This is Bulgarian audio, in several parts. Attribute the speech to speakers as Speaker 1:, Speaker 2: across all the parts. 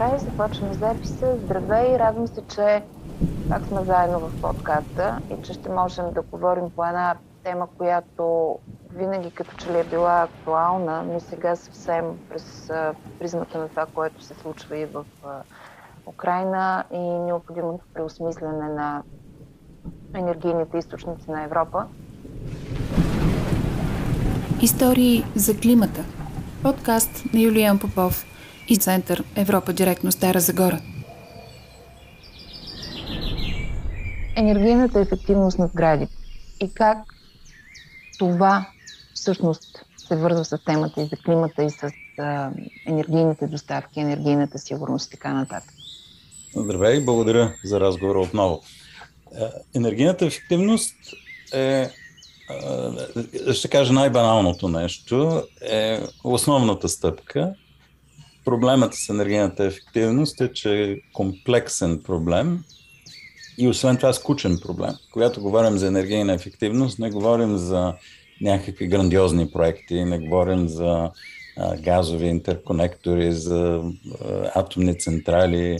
Speaker 1: Добре, започваме записа. Здравей, радвам се, че пак сме заедно в подкаста и че ще можем да говорим по една тема, която винаги като че ли е била актуална, но сега съвсем през призмата на това, което се случва и в Украина и необходимото преосмислене на енергийните източници на Европа.
Speaker 2: Истории за климата. Подкаст на Юлиан Попов и Център Европа директно Стара Загора.
Speaker 1: Енергийната ефективност на сгради и как това всъщност се вързва с темата и за климата и с а, енергийните доставки, енергийната сигурност и така нататък.
Speaker 3: Здравей, благодаря за разговора отново. Енергийната ефективност е ще кажа най-баналното нещо, е основната стъпка. Проблемът с енергийната ефективност е, че е комплексен проблем и освен това скучен проблем. Когато говорим за енергийна ефективност, не говорим за някакви грандиозни проекти, не говорим за а, газови интерконектори, за а, атомни централи,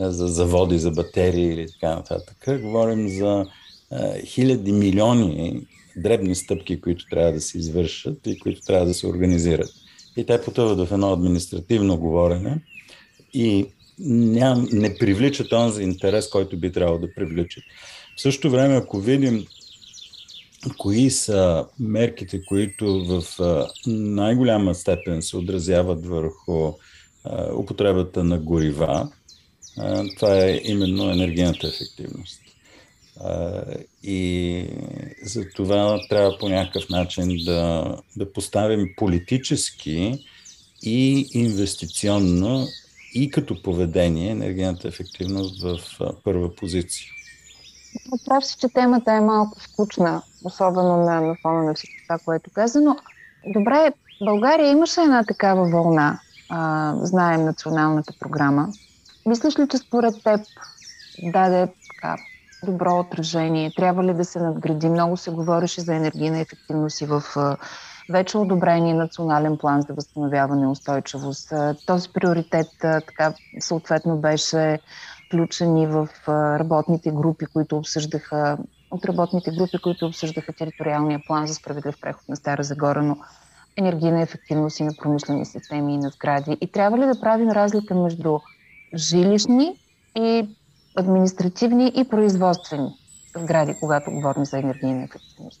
Speaker 3: за заводи за батерии или така нататък. Говорим за а, хиляди милиони дребни стъпки, които трябва да се извършат и които трябва да се организират. И те потъват в едно административно говорене и ням, не привличат този интерес, който би трябвало да привличат. В същото време, ако видим кои са мерките, които в най-голяма степен се отразяват върху употребата на горива, това е именно енергийната ефективност. И за това трябва по някакъв начин да, да поставим политически и инвестиционно и като поведение енергийната ефективност в първа позиция.
Speaker 1: Прав си, че темата е малко скучна, особено на, на фона на всичко това, което каза, но добре, България имаше една такава вълна, а, знаем националната програма. Мислиш ли, че според теб даде така, добро отражение? Трябва ли да се надгради? Много се говореше за енергийна ефективност и в вече одобрение национален план за възстановяване и устойчивост. Този приоритет така съответно беше включен и в работните групи, които обсъждаха от работните групи, които обсъждаха териториалния план за справедлив преход на Стара Загора, но енергийна ефективност и на промишлени системи и на сгради. И трябва ли да правим разлика между жилищни и административни и производствени сгради, когато говорим за енергийна ефективност?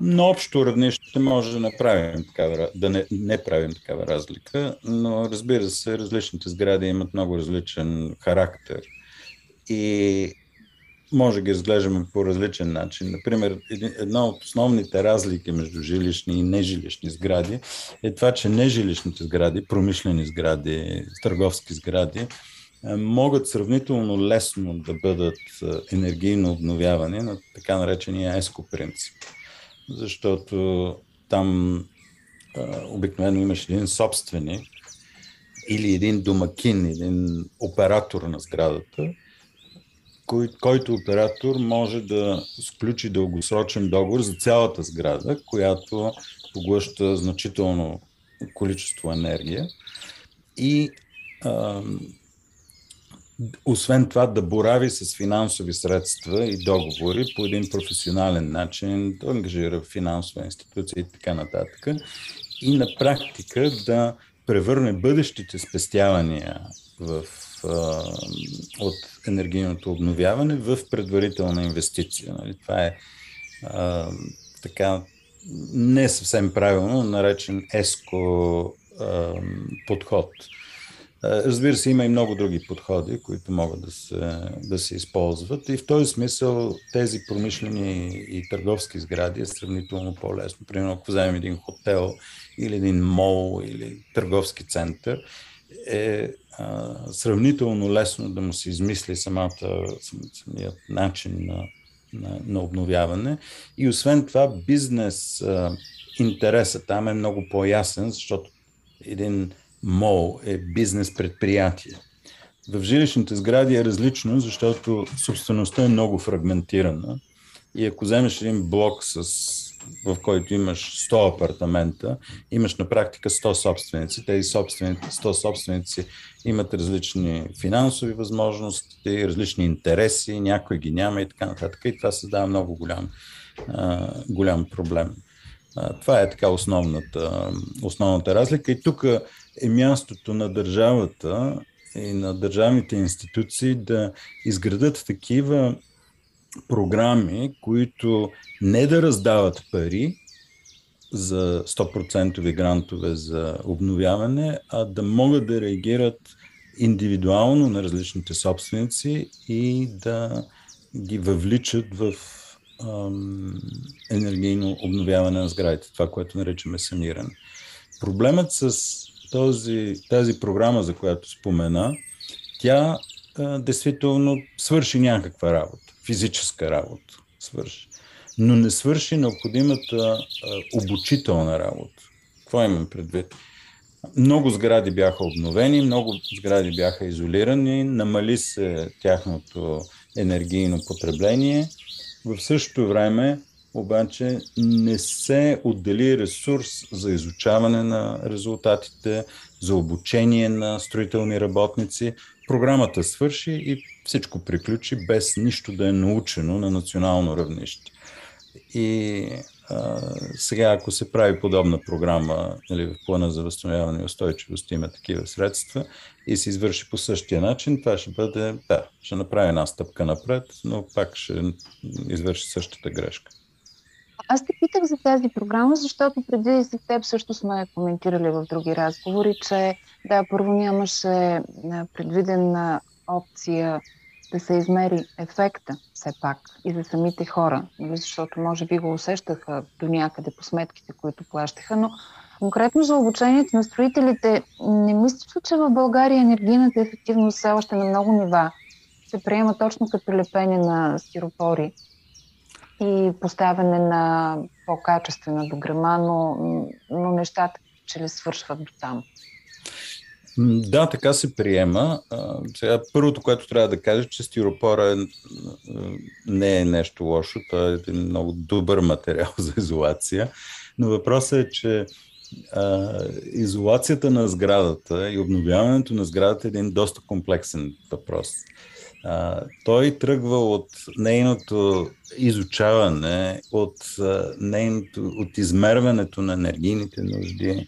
Speaker 3: На общо равнище може да направим такава, да не, не правим такава разлика, но разбира се, различните сгради имат много различен характер и може да ги разглеждаме по различен начин. Например, една от основните разлики между жилищни и нежилищни сгради е това, че нежилищните сгради, промишлени сгради, търговски сгради, могат сравнително лесно да бъдат е, енергийно обновявани на така наречения ЕСКО принцип. Защото там е, обикновено имаш един собственик или един домакин, един оператор на сградата, кой, който оператор може да сключи дългосрочен договор за цялата сграда, която поглъща значително количество енергия и освен това да борави с финансови средства и договори по един професионален начин, да ангажира финансова институция и така нататък. И на практика да превърне бъдещите спестявания в, а, от енергийното обновяване в предварителна инвестиция. Нали? Това е а, така не съвсем правилно наречен ЕСКО а, подход. Разбира се, има и много други подходи, които могат да се, да се използват. И в този смисъл тези промишлени и търговски сгради е сравнително по-лесно. Примерно, ако вземем един хотел или един мол или търговски център, е а, сравнително лесно да му се измисли самата, самият начин на, на, на обновяване. И освен това, бизнес а, интересът там е много по-ясен, защото един МОЛ е бизнес предприятие. В жилищните сгради е различно, защото собствеността е много фрагментирана. И ако вземеш един блок с в който имаш 100 апартамента, имаш на практика 100 собственици. Тези собственици, 100 собственици имат различни финансови възможности, различни интереси, някой ги няма и така нататък. И това създава много голям, голям проблем. Това е така основната, основната разлика. И тук е мястото на държавата и на държавните институции да изградат такива програми, които не да раздават пари за 100% грантове за обновяване, а да могат да реагират индивидуално на различните собственици и да ги въвличат в енергийно обновяване на сградите, това, което наричаме саниране. Проблемът с този, тази програма, за която спомена, тя а, действително свърши някаква работа физическа работа свърши. Но не свърши необходимата а, обучителна работа. Какво имам предвид? Много сгради бяха обновени, много сгради бяха изолирани, намали се тяхното енергийно потребление. В същото време обаче не се отдели ресурс за изучаване на резултатите, за обучение на строителни работници. Програмата свърши и всичко приключи без нищо да е научено на национално равнище. И а, сега, ако се прави подобна програма нали, в плана за възстановяване и устойчивост, има такива средства и се извърши по същия начин, това ще бъде, да, ще направи една стъпка напред, но пак ще извърши същата грешка.
Speaker 1: Аз те питах за тази програма, защото преди с теб също сме коментирали в други разговори, че да, първо нямаше предвидена опция да се измери ефекта все пак и за самите хора, нали, защото може би го усещаха до някъде по сметките, които плащаха, но конкретно за обучението на строителите, не мисля, че в България енергийната ефективност все още на много нива се приема точно като лепене на стиропори и поставяне на по-качествена дограма, но, но нещата че ли свършват до там.
Speaker 3: Да, така се приема. сега, първото, което трябва да кажа, че стиропора е, не е нещо лошо. Той е един много добър материал за изолация. Но въпросът е, че а, изолацията на сградата и обновяването на сградата е един доста комплексен въпрос. А, той тръгва от нейното изучаване, от, а, нейното, от измерването на енергийните нужди,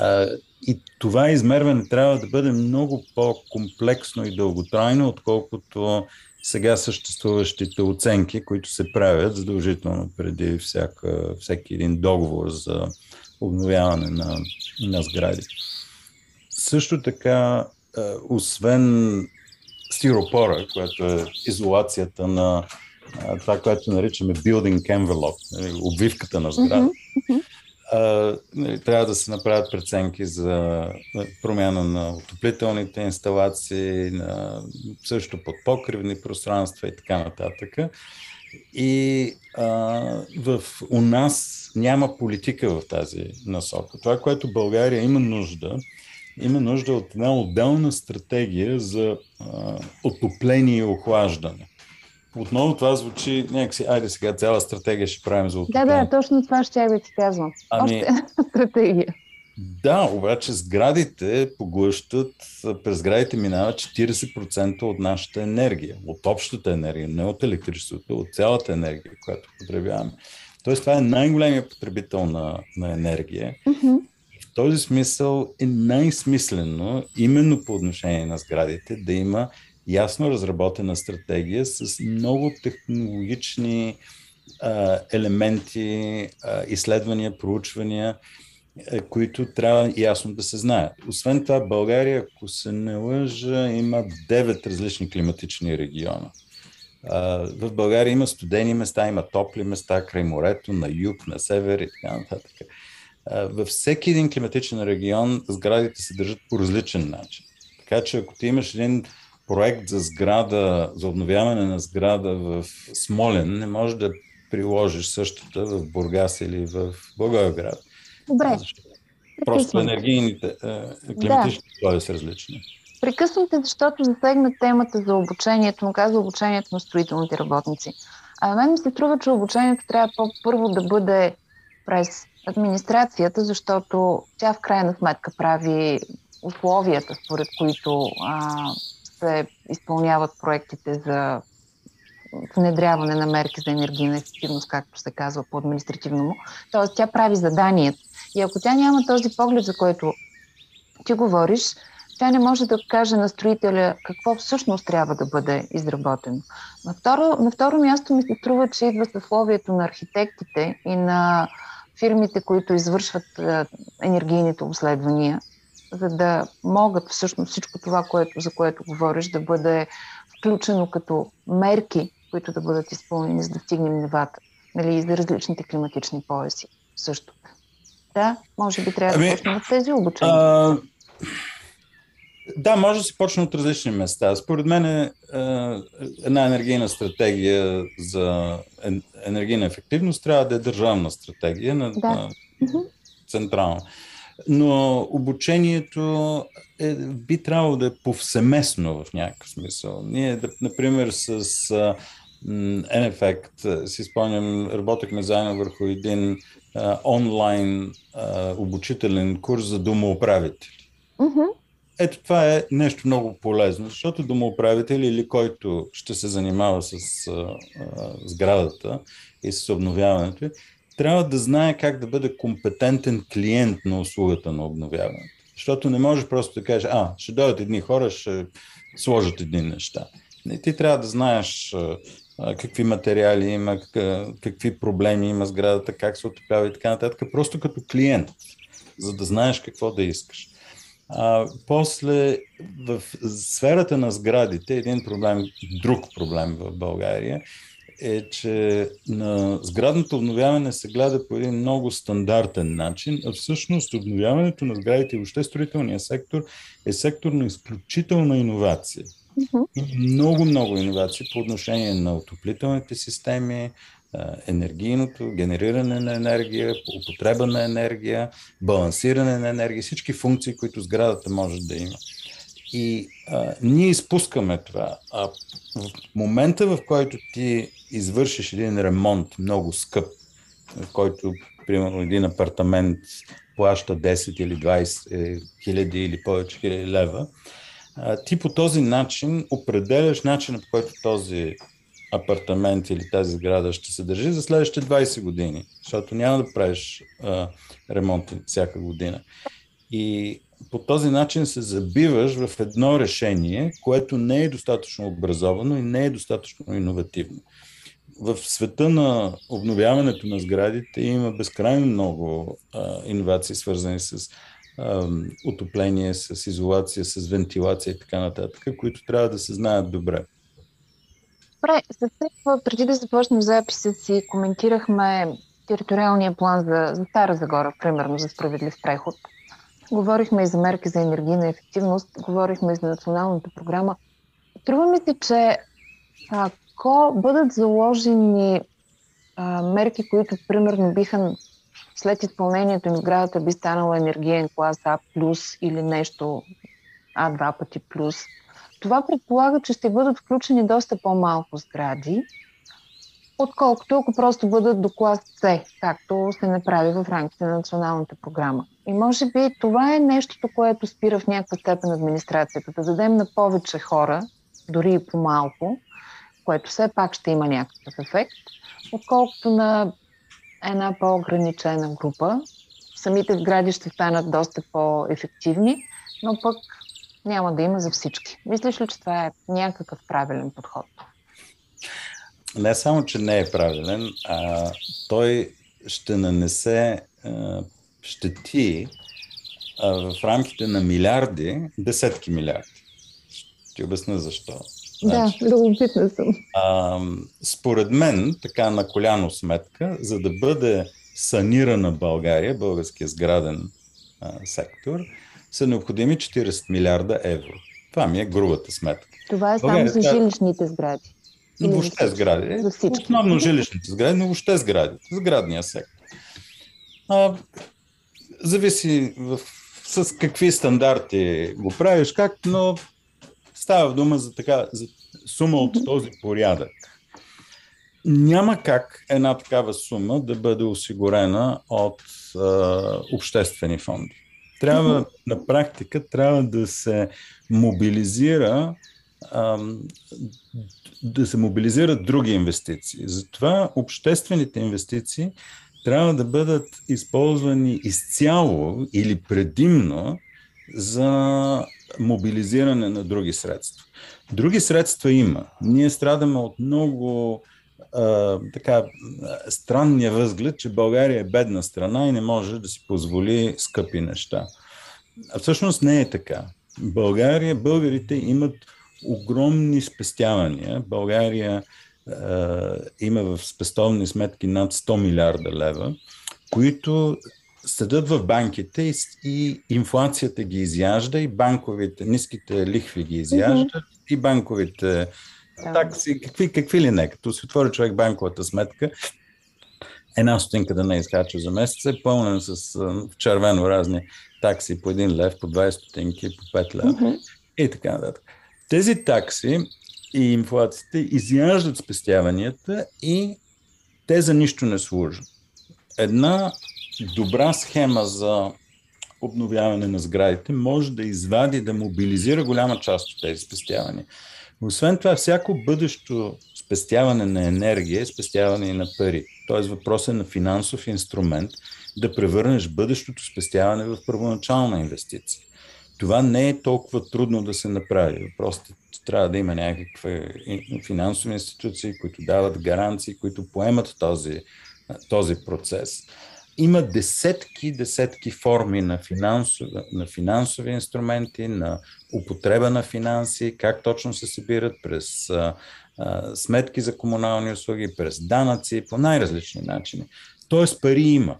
Speaker 3: а, и това измерване трябва да бъде много по-комплексно и дълготрайно, отколкото сега съществуващите оценки, които се правят задължително преди всяка, всеки един договор за обновяване на, на сгради. Също така, освен стиропора, което е изолацията на това, което наричаме building envelope, нали, обвивката на сграда, mm-hmm а, нали, трябва да се направят преценки за промяна на отоплителните инсталации, на също под покривни пространства и така нататък. И а, в, у нас няма политика в тази насока. Това, което България има нужда, има нужда от една отделна стратегия за а, отопление и охлаждане. Отново това звучи някакси, айде сега цяла стратегия ще правим за отопление.
Speaker 1: Да, да, точно това ще ви ти казвам. Ами, Още една стратегия.
Speaker 3: Да, обаче сградите поглъщат, през сградите минава 40% от нашата енергия, от общата енергия, не от електричеството, от цялата енергия, която потребяваме. Тоест това е най-големият потребител на, на енергия. Mm-hmm. Този смисъл е най-смислено, именно по отношение на сградите, да има ясно разработена стратегия с много технологични а, елементи, а, изследвания, проучвания, а, които трябва ясно да се знаят. Освен това, България, ако се не лъжа, има 9 различни климатични региона. В България има студени места, има топли места, край морето, на юг, на север и така нататък. Във всеки един климатичен регион сградите се държат по различен начин. Така че ако ти имаш един проект за сграда, за обновяване на сграда в Смолен, не можеш да приложиш същата в Бургас или в Благоевград.
Speaker 1: Добре.
Speaker 3: Просто енергийните, е, климатични условия да. са различни.
Speaker 1: Прекъсвам те, защото засегна темата за обучението, но каза обучението на строителните работници. А мен ми се струва, че обучението трябва първо да бъде през администрацията, защото тя в крайна сметка прави условията, според които а, се изпълняват проектите за внедряване на мерки за енергийна ефективност, както се казва по административно му. Тоест, тя прави заданието. И ако тя няма този поглед, за който ти говориш, тя не може да каже на строителя какво всъщност трябва да бъде изработено. На второ, на второ място ми се струва, че идва съсловието на архитектите и на фирмите, които извършват енергийните обследвания, за да могат всъщност всичко това, което, за което говориш, да бъде включено като мерки, които да бъдат изпълнени, за да стигнем нивата. Нали, и за различните климатични пояси също. Да, може би трябва ами, да почнем от тези обучения. А,
Speaker 3: да, може да се почне от различни места. Според мен е, една енергийна стратегия за енергийна ефективност трябва да е държавна стратегия на, да. на централна. Но обучението е, би трябвало да е повсеместно в някакъв смисъл. Ние, например, с N-Effect, си спомням, работехме заедно върху един а, онлайн а, обучителен курс за домоуправители. Uh-huh. Ето това е нещо много полезно, защото домоуправител или който ще се занимава с а, а, сградата и с обновяването, трябва да знае как да бъде компетентен клиент на услугата на обновяването. Защото не може просто да кажеш, а, ще дойдат едни хора, ще сложат едни неща. Не, ти трябва да знаеш какви материали има, какви проблеми има сградата, как се отопява и така нататък, просто като клиент, за да знаеш какво да искаш. А, после в сферата на сградите, един проблем, друг проблем в България е, че на сградното обновяване се гледа по един много стандартен начин, а всъщност обновяването на сградите и въобще строителния сектор е сектор на изключителна иновация. Uh-huh. Много, много иновации по отношение на отоплителните системи, енергийното, генериране на енергия, употреба на енергия, балансиране на енергия, всички функции, които сградата може да има. И а, ние изпускаме това. А в момента, в който ти извършиш един ремонт много скъп, в който, примерно, един апартамент плаща 10 или 20 е, хиляди или повече хиляди лева, ти по този начин определяш начина, по който този апартамент или тази сграда ще се държи за следващите 20 години, защото няма да правиш а, ремонти всяка година. И по този начин се забиваш в едно решение, което не е достатъчно образовано и не е достатъчно иновативно. В света на обновяването на сградите има безкрайно много а, иновации, свързани с а, отопление, с изолация, с вентилация и така нататък, които трябва да се знаят добре.
Speaker 1: Добре, с преди да започнем записа си, коментирахме териториалния план за, за Стара Загора, примерно за справедлив преход. Говорихме и за мерки за енергийна ефективност, говорихме и за националната програма. Трува ми се, че ако бъдат заложени а, мерки, които примерно биха след изпълнението им сградата би станала енергиен клас А+, или нещо А два пъти плюс, това предполага, че ще бъдат включени доста по-малко сгради, отколкото ако просто бъдат до клас С, както се направи в рамките на националната програма. И може би това е нещото, което спира в някаква степен администрацията. Да дадем на повече хора, дори и по-малко, което все пак ще има някакъв ефект, отколкото на една по-ограничена група. Самите сгради ще станат доста по-ефективни, но пък няма да има за всички. Мислиш ли, че това е някакъв правилен подход?
Speaker 3: Не само, че не е правилен, а той ще нанесе а, щети а, в рамките на милиарди, десетки милиарди. Ще ти обясня защо.
Speaker 1: Значи, да, любопитна съм.
Speaker 3: А, според мен, така на коляно сметка, за да бъде санирана България, българския сграден а, сектор, са необходими 40 милиарда евро. Това ми е грубата сметка.
Speaker 1: Това е само България, за жилищните сгради.
Speaker 3: Или въобще сгради. За всички. Основно жилищните сгради, но въобще сгради. Сградния сектор. А, зависи в, с какви стандарти го правиш, как, но става дума за, така, за сума от този порядък. няма как една такава сума да бъде осигурена от а, обществени фонди. Трябва, на практика, трябва да се мобилизира да се мобилизират други инвестиции. Затова обществените инвестиции трябва да бъдат използвани изцяло или предимно за мобилизиране на други средства. Други средства има. Ние страдаме от много а, така странния възглед, че България е бедна страна и не може да си позволи скъпи неща. А всъщност не е така. България, българите имат огромни спестявания. България е, има в спестовни сметки над 100 милиарда лева, които седат в банките и, и инфлацията ги изяжда, и банковите, ниските лихви ги изяждат, mm-hmm. и банковите да. такси, какви, какви ли не. Като си отвори човек банковата сметка, една стотинка да не изкача за месец е пълнен с червено разни такси по един лев, по 20 стотинки, по 5 лева mm-hmm. и така нататък. Тези такси и инфлацията изяждат спестяванията и те за нищо не служат. Една добра схема за обновяване на сградите може да извади, да мобилизира голяма част от тези спестявания. Освен това, всяко бъдещо спестяване на енергия е спестяване и на пари. Тоест въпрос е на финансов инструмент да превърнеш бъдещото спестяване в първоначална инвестиция. Това не е толкова трудно да се направи. Просто трябва да има някакви финансови институции, които дават гаранции, които поемат този, този процес. Има десетки, десетки форми на финансови, на финансови инструменти, на употреба на финанси, как точно се събират през а, а, сметки за комунални услуги, през данъци, по най-различни начини. Тоест пари има.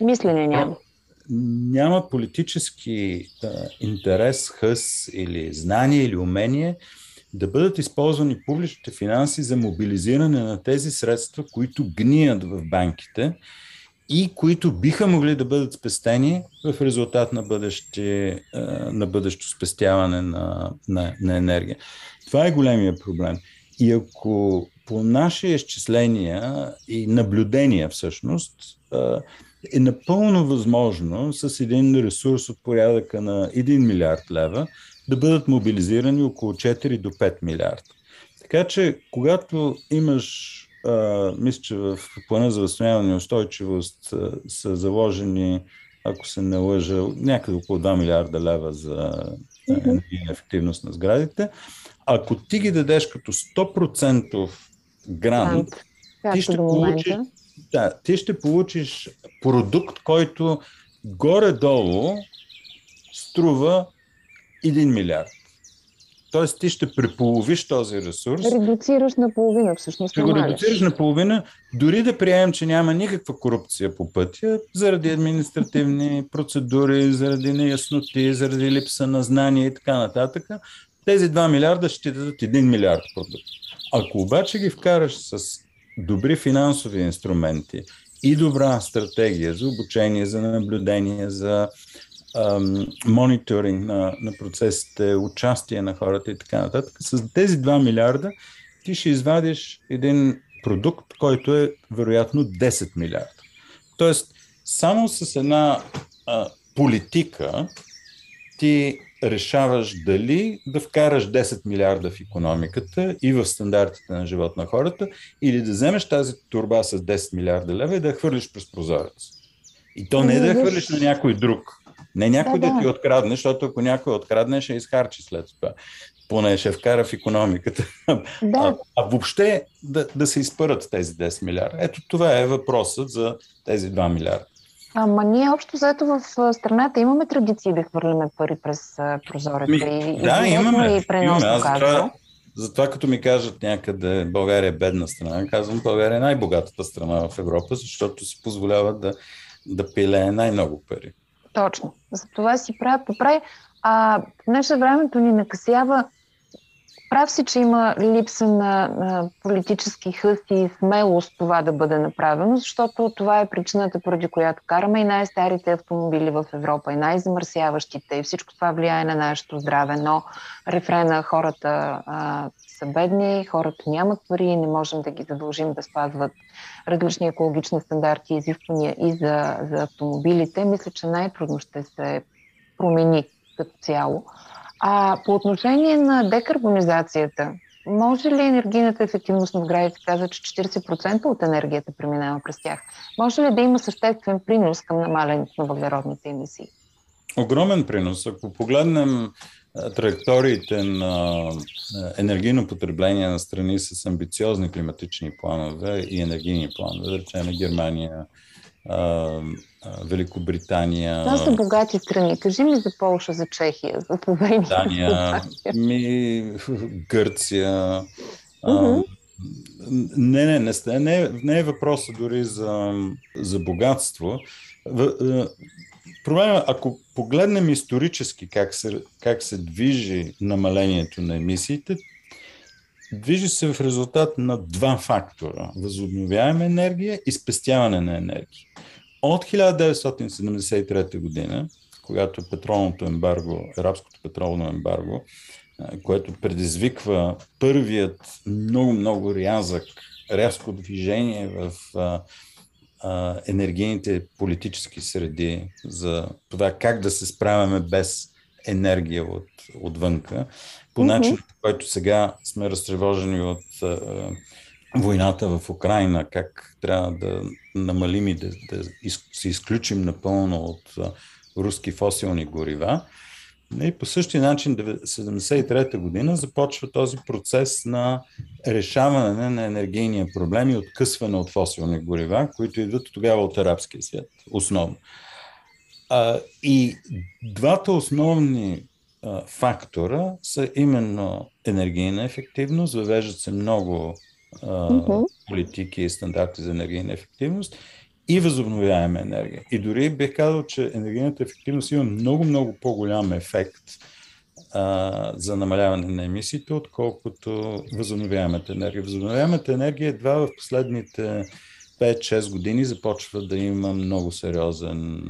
Speaker 1: Мислене няма
Speaker 3: няма политически а, интерес, хъс или знание или умение да бъдат използвани публичните финанси за мобилизиране на тези средства, които гният в банките и които биха могли да бъдат спестени в резултат на, бъдеще, на бъдещо спестяване на, на, на енергия. Това е големия проблем. И ако по наши изчисления и наблюдения всъщност, е напълно възможно с един ресурс от порядъка на 1 милиард лева да бъдат мобилизирани около 4 до 5 милиарда. Така че, когато имаш, а, мисля, че в плана за възстановяване и устойчивост а, са заложени, ако се не лъжа, някъде около 2 милиарда лева за енергийна ефективност на сградите, ако ти ги дадеш като 100% грант, ти ще получиш да, ти ще получиш продукт, който горе-долу струва 1 милиард. Тоест ти ще преполовиш този ресурс.
Speaker 1: Редуцираш на половина, всъщност.
Speaker 3: Ще го редуцираш на половина, дори да приемем, че няма никаква корупция по пътя, заради административни процедури, заради неясноти, заради липса на знания и така нататък. Тези 2 милиарда ще ти дадат 1 милиард продукт. Ако обаче ги вкараш с добри финансови инструменти и добра стратегия за обучение, за наблюдение, за мониторинг на, на процесите, участие на хората и така нататък, с тези 2 милиарда ти ще извадиш един продукт, който е вероятно 10 милиарда. Тоест, само с една а, политика ти решаваш дали да вкараш 10 милиарда в економиката и в стандартите на живот на хората, или да вземеш тази турба с 10 милиарда лева и да я хвърлиш през прозорец. И то не е да я хвърлиш на някой друг. Не някой да, да, да ти открадне, защото ако някой открадне, ще изхарчи след това. Поне ще вкара в економиката. Да. А, а въобще да, да се изпърят тези 10 милиарда. Ето това е въпросът за тези 2 милиарда.
Speaker 1: Ама ние общо заето в страната имаме традиции да хвърляме пари през прозореца. И,
Speaker 3: да,
Speaker 1: и
Speaker 3: имаме.
Speaker 1: И имаме. Аз
Speaker 3: затова, затова като ми кажат някъде България е бедна страна, казвам България е най-богатата страна в Европа, защото си позволява да, да пилее най-много пари.
Speaker 1: Точно. За това си правят поправи. А понеже времето ни накъсява, Прав си, че има липса на, на политически хъст и смелост това да бъде направено, защото това е причината, поради която караме и най-старите автомобили в Европа, и най-замърсяващите, и всичко това влияе на нашето здраве. Но рефрена хората а, са бедни, хората нямат пари не можем да ги задължим да спазват различни екологични стандарти и изисквания и за, за автомобилите. Мисля, че най-трудно ще се промени като цяло. А по отношение на декарбонизацията, може ли енергийната ефективност на сградите, каза, че 40% от енергията преминава през тях? Може ли да има съществен принос към намалянето на въглеродните емисии?
Speaker 3: Огромен принос. Ако погледнем траекториите на енергийно потребление на страни с амбициозни климатични планове и енергийни планове, да речем Германия, Великобритания.
Speaker 1: Това са богати страни. Кажи ми за Полша, за Чехия, за Словения.
Speaker 3: Дания, ми, Гърция. Uh-huh. не, не, не, не, не е въпроса дори за, за богатство. Проблема, ако погледнем исторически как се, как се движи намалението на емисиите, движи се в резултат на два фактора. Възобновяема енергия и спестяване на енергия. От 1973 година, когато петролното ембарго, арабското петролно ембарго, което предизвиква първият много-много рязък, рязко движение в а, а, енергийните политически среди за това как да се справяме без енергия от, отвънка, по mm-hmm. начин, по който сега сме разтревожени от а, войната в Украина, как трябва да намалим и да, да се изключим напълно от руски фосилни горива. И по същия начин, 1973 година започва този процес на решаване на енергийния проблем и откъсване от фосилни горива, които идват тогава от арабския свят, основно. И двата основни фактора са именно енергийна ефективност, въвеждат се много политики и стандарти за енергийна ефективност и възобновяема енергия. И дори бих казал, че енергийната ефективност има много-много по-голям ефект а, за намаляване на емисиите, отколкото възобновяемата енергия. Възобновяемата енергия едва в последните 5-6 години започва да има много сериозен,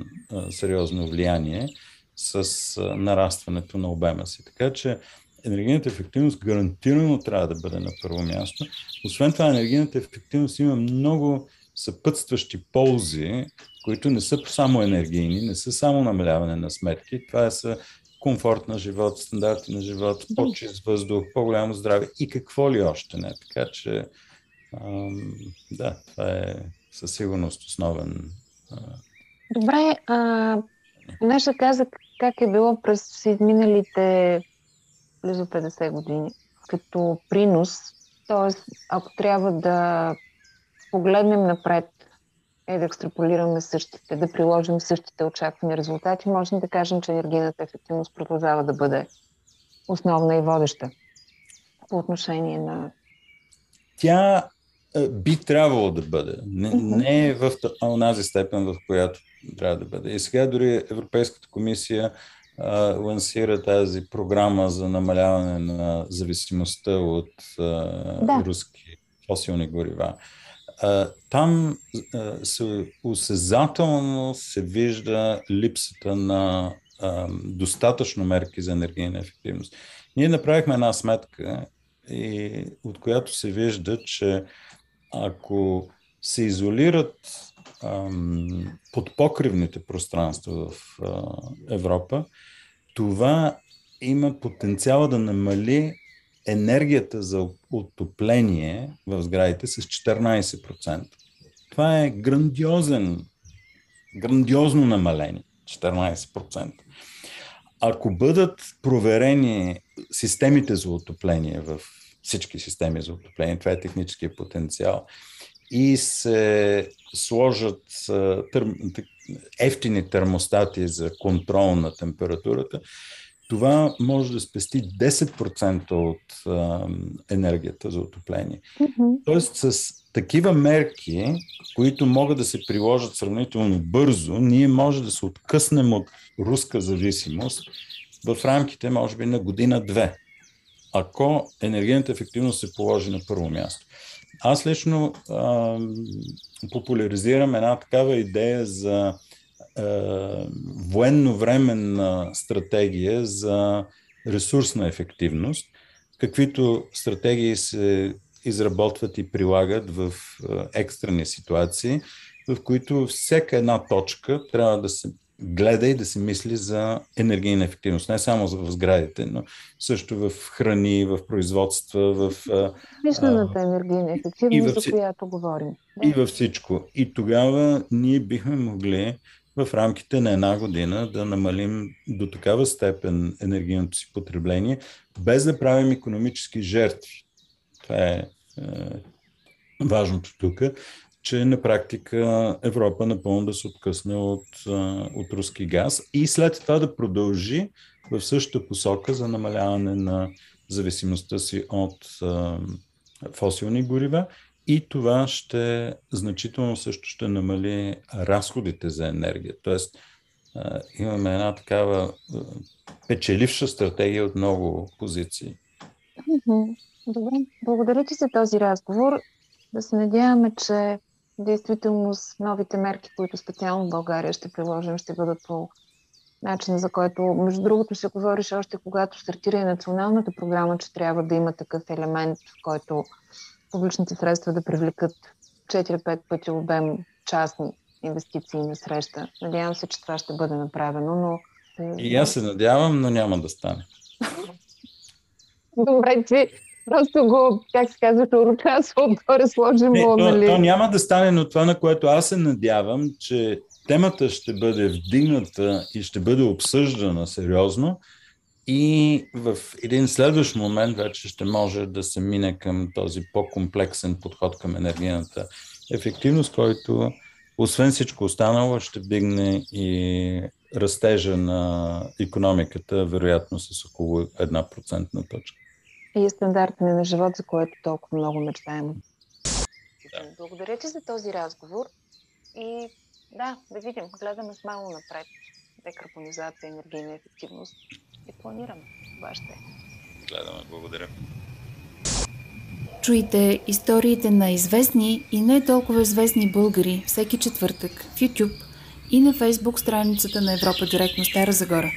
Speaker 3: сериозно влияние с нарастването на обема си. Така че енергийната ефективност гарантирано трябва да бъде на първо място. Освен това, енергийната ефективност има много съпътстващи ползи, които не са само енергийни, не са само намаляване на сметки. Това са комфорт на живот, стандарти на живот, по-чист въздух, по-голямо здраве и какво ли още не. Така че, ам, да, това е със сигурност основен.
Speaker 1: А... Добре, а, Неша каза как е било през изминалите близо 50 години като принос. Тоест, ако трябва да погледнем напред и да екстраполираме същите, да приложим същите очаквани резултати, можем да кажем, че енергийната ефективност продължава да бъде основна и водеща по отношение на.
Speaker 3: Тя би трябвало да бъде. Не, не е в онази степен, в която трябва да бъде. И сега дори Европейската комисия лансира тази програма за намаляване на зависимостта от да. руски фосилни горива. Там се, осезателно се вижда липсата на достатъчно мерки за енергийна ефективност. Ние направихме една сметка, и, от която се вижда, че ако се изолират подпокривните пространства в Европа, това има потенциала да намали енергията за отопление в сградите с 14%. Това е грандиозен, грандиозно намаление. 14%. Ако бъдат проверени системите за отопление в всички системи за отопление, това е техническия потенциал, и се сложат ефтини термостати за контрол на температурата, това може да спести 10% от а, енергията за отопление. Mm-hmm. Тоест с такива мерки, които могат да се приложат сравнително бързо, ние може да се откъснем от руска зависимост в рамките, може би, на година-две. ако енергийната ефективност се положи на първо място. Аз лично а, популяризирам една такава идея за а, военно-временна стратегия за ресурсна ефективност, каквито стратегии се изработват и прилагат в екстрени ситуации, в които всяка една точка трябва да се гледа и да се мисли за енергийна ефективност. Не само в сградите, но също в храни, в производства, в...
Speaker 1: Мислената енергийна ефективност, за която говорим.
Speaker 3: И във всичко. И тогава ние бихме могли в рамките на една година да намалим до такава степен енергийното си потребление, без да правим економически жертви. Това е, е важното тук, че на практика Европа напълно да се откъсне от, от руски газ и след това да продължи в същата посока за намаляване на зависимостта си от а, фосилни горива и това ще значително също ще намали разходите за енергия. Тоест имаме една такава печеливша стратегия от много позиции.
Speaker 1: Добре, благодаря ти за този разговор. Да се надяваме, че действително новите мерки, които специално в България ще приложим, ще бъдат по начина, за който, между другото, се говориш още когато стартира и националната програма, че трябва да има такъв елемент, в който публичните средства да привлекат 4-5 пъти обем частни инвестиции на среща. Надявам се, че това ще бъде направено, но...
Speaker 3: И аз се надявам, но няма да стане.
Speaker 1: Добре, ти Просто го, как се казва, урочасва отгоре сложим
Speaker 3: Не,
Speaker 1: то,
Speaker 3: нали? то няма да стане, но това, на което аз се надявам, че темата ще бъде вдигната и ще бъде обсъждана сериозно и в един следващ момент вече ще може да се мине към този по-комплексен подход към енергийната ефективност, който освен всичко останало ще вдигне и растежа на економиката, вероятно с около една процентна точка.
Speaker 1: И стандарта ни на живот, за което толкова много мечтаем. Да. Благодаря ти за този разговор. И да, да видим, гледаме с мало напред. Декарбонизация, енергийна ефективност и планираме. Това ще
Speaker 3: Гледаме, благодаря.
Speaker 2: Чуйте историите на известни и не толкова известни българи всеки четвъртък в YouTube и на Facebook страницата на Европа Директно Стара Загора.